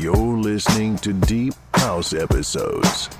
You're listening to Deep House Episodes.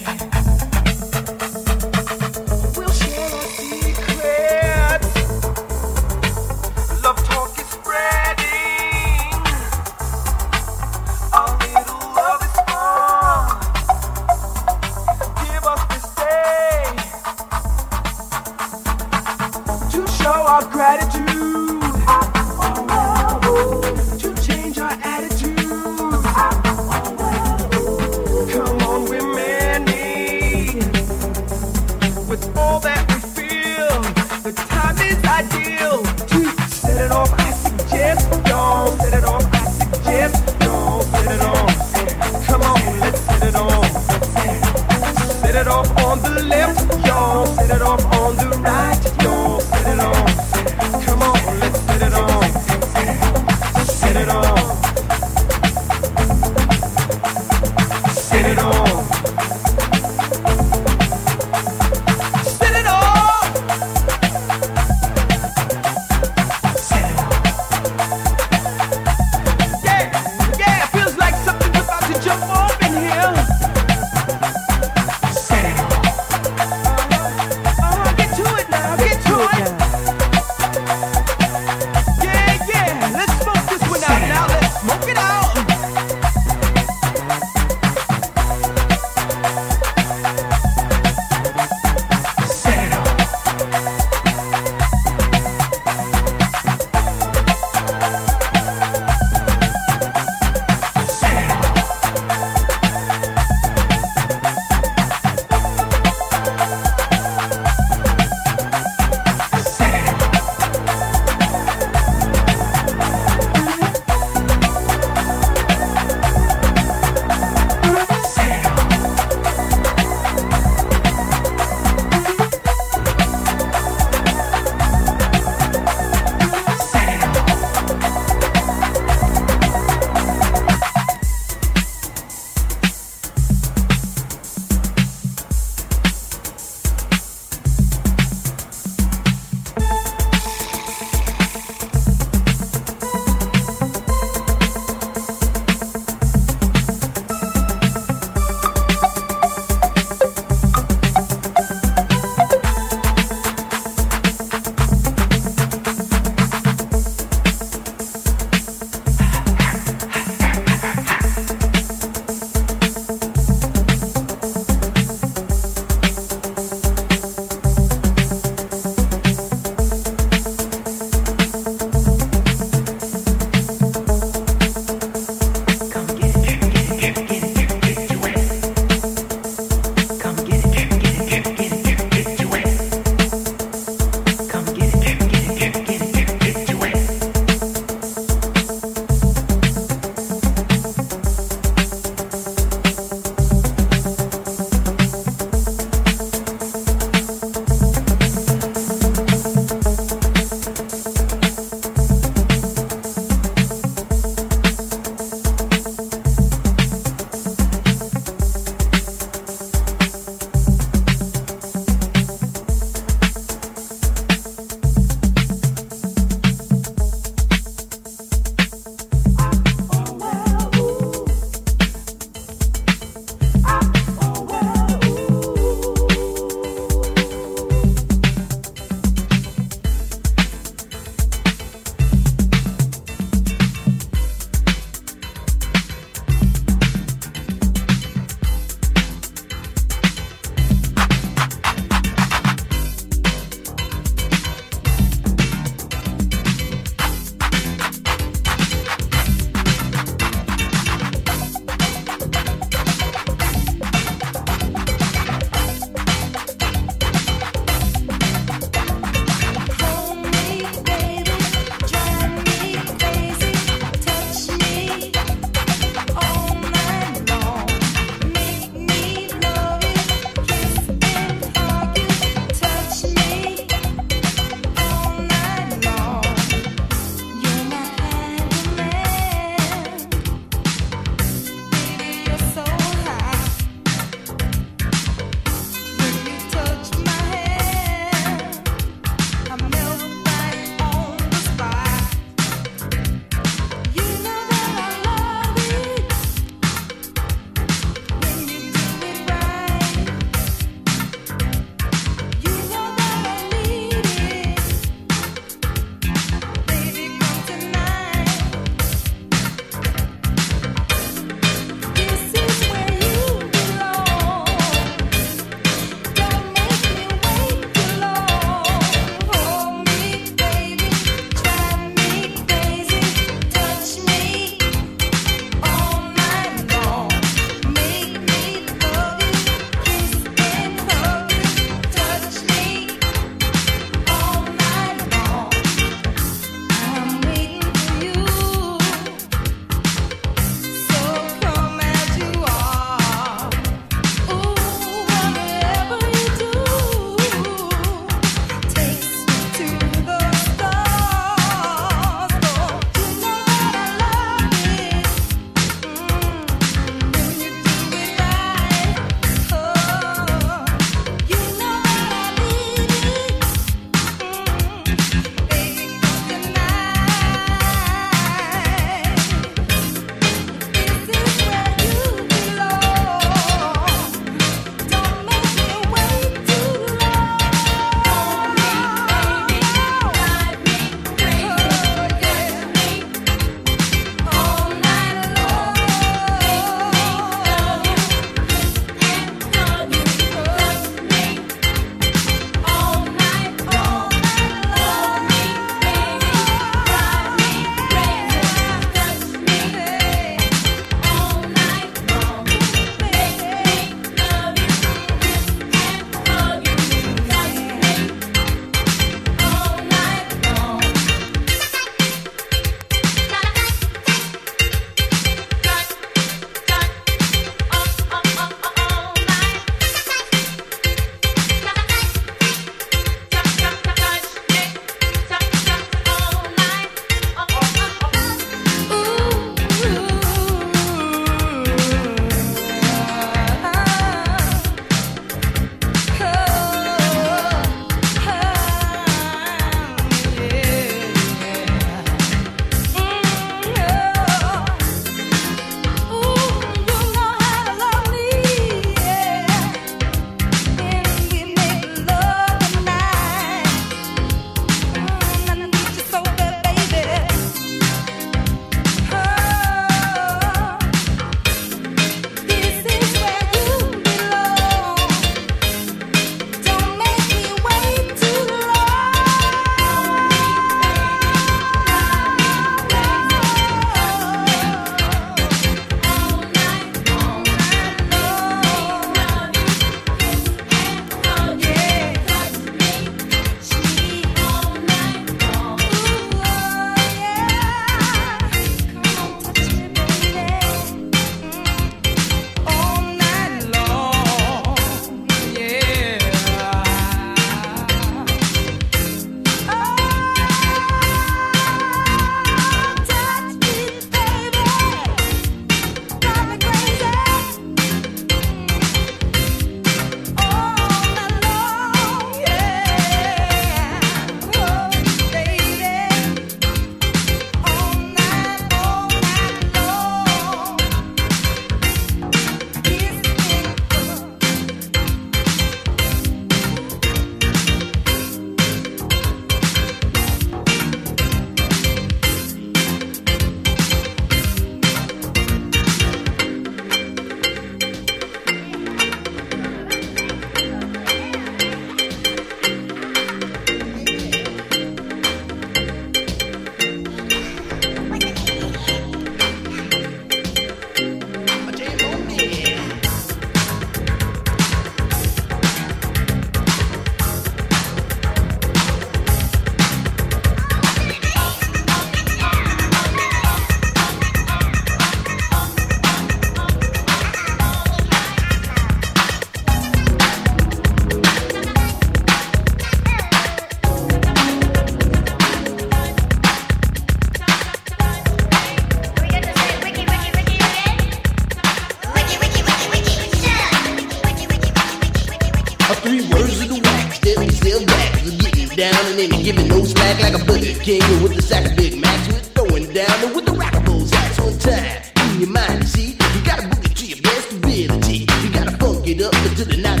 It's good to knock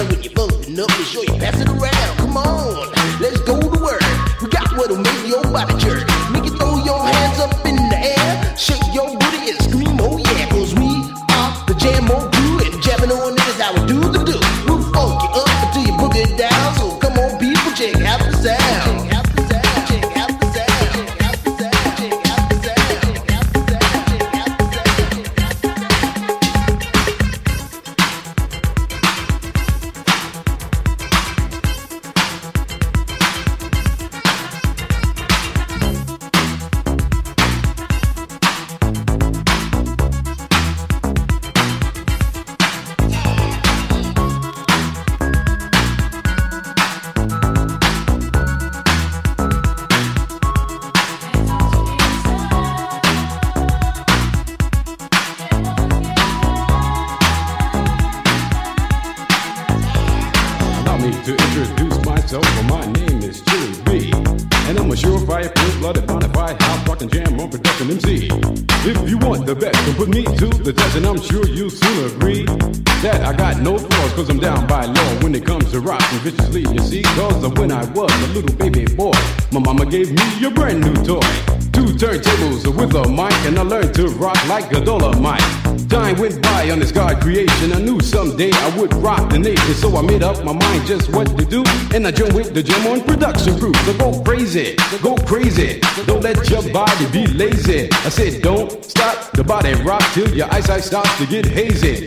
and when you're up, be sure you pass it around. Come on, let's go to work. We got what'll make your body jerk. Make you throw your hands up in the air, shake your booty and scream, oh we are the jam oh, and jamming on creation. I knew someday I would rock the nation, so I made up my mind just what to do. And I joined with the Jam-On production crew. So go crazy, go crazy. Don't let your body be lazy. I said, don't stop the body rock till your eyesight starts to get hazy.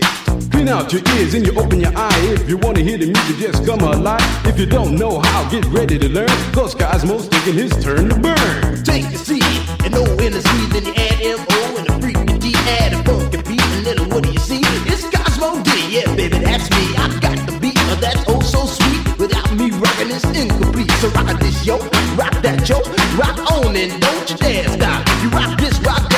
Clean out your ears and you open your eye. If you wanna hear the music, just come alive. If you don't know how, get ready to learn. Cause Cozmo's taking his turn to burn. Take a seat and no in the season, you add M-O and the freak D add yeah, baby, that's me. I got the beat, that's oh so sweet. Without me rocking, it's incomplete. So rock this, yo, rock that, yo, rock on and don't you dance, now. You rock this, rock.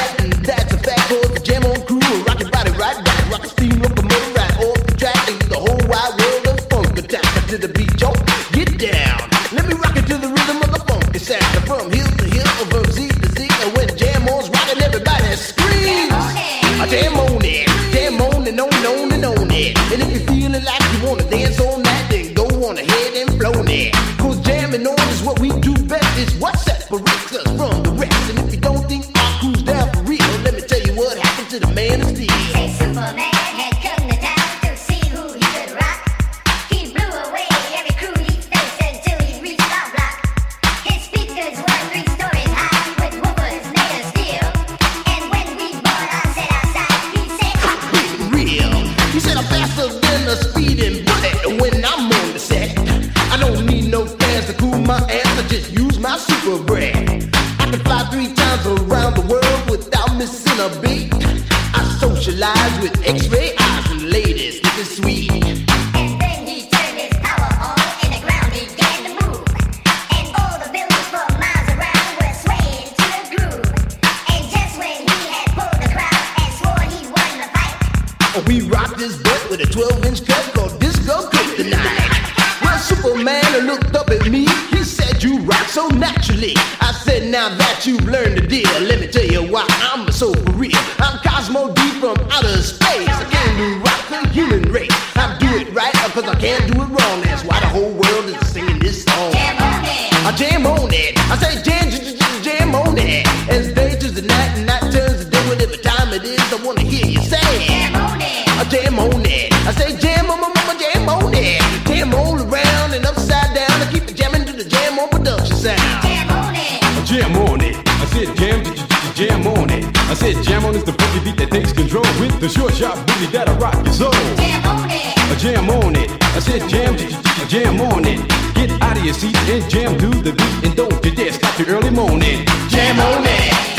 learn the deal. Let me tell you why I'm so real. I'm Cozmo D from outer space. I can do rock the human race. I do it right because I can't do it wrong. That's why the whole world is singing this song. Jam on. I jam on it. I say jam, jam, jam on it. And stay to the night and night turns to day. Whatever time it is, I wanna hear you say. Jam on it, I jam on it. I say jam. that takes control with the short shot booty that'll rock your soul. Jam on it. A jam on it. I said jam, jam on it. Get out of your seat and jam to the beat and don't you dare stop your early morning. Jam on it.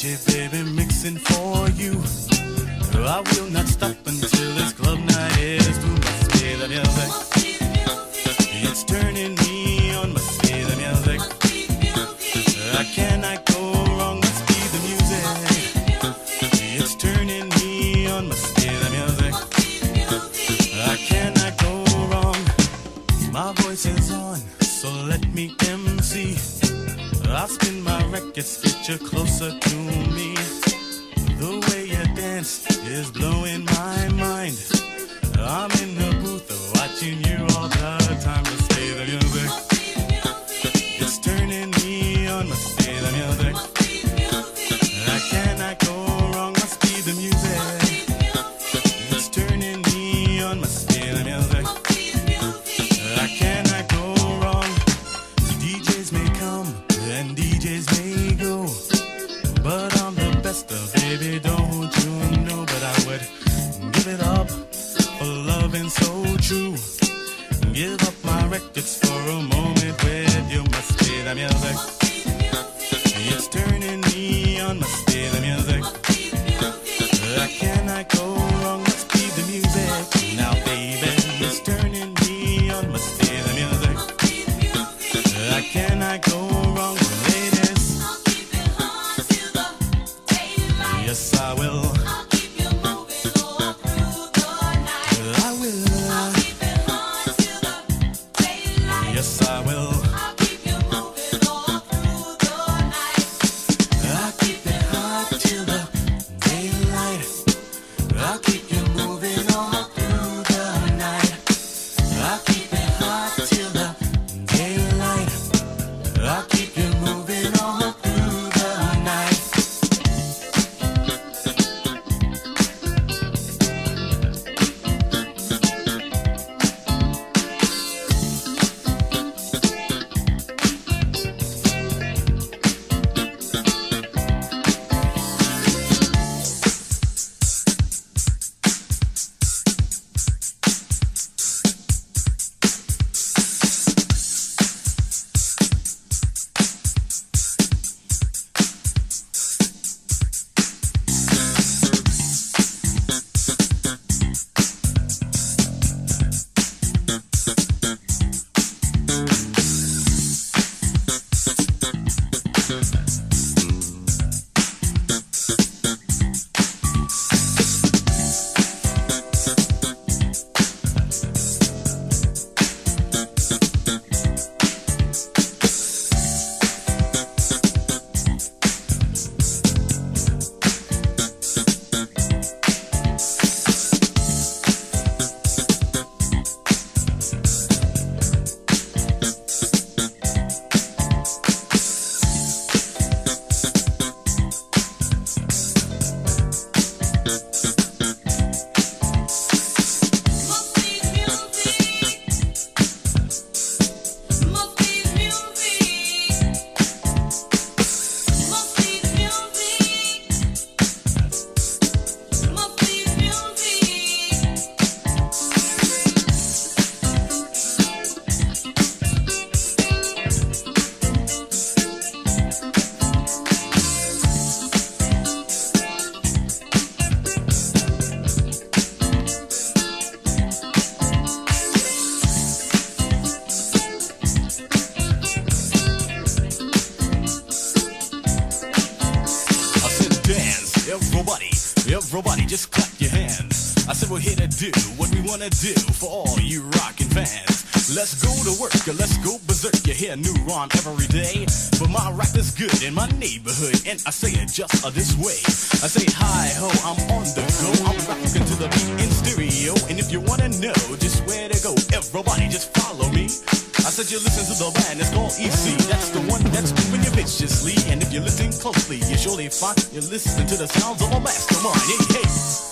DJ, baby, mixing for you. I will not stop. Wanna do for all you rockin' fans. Let's go to work, or let's go berserk. You hear new rhyme every day, but my rap is good in my neighborhood, and I say it just uh, this way. I say hi ho, I'm on the go, I'm rockin' to the beat in stereo, and if you wanna know just where to go, everybody just follow me. I said you listen to the band, it's called EC. That's the one that's moving you viciously. And if you listen closely, you surely find you're listening to the sounds of a mastermind. Hey, hey.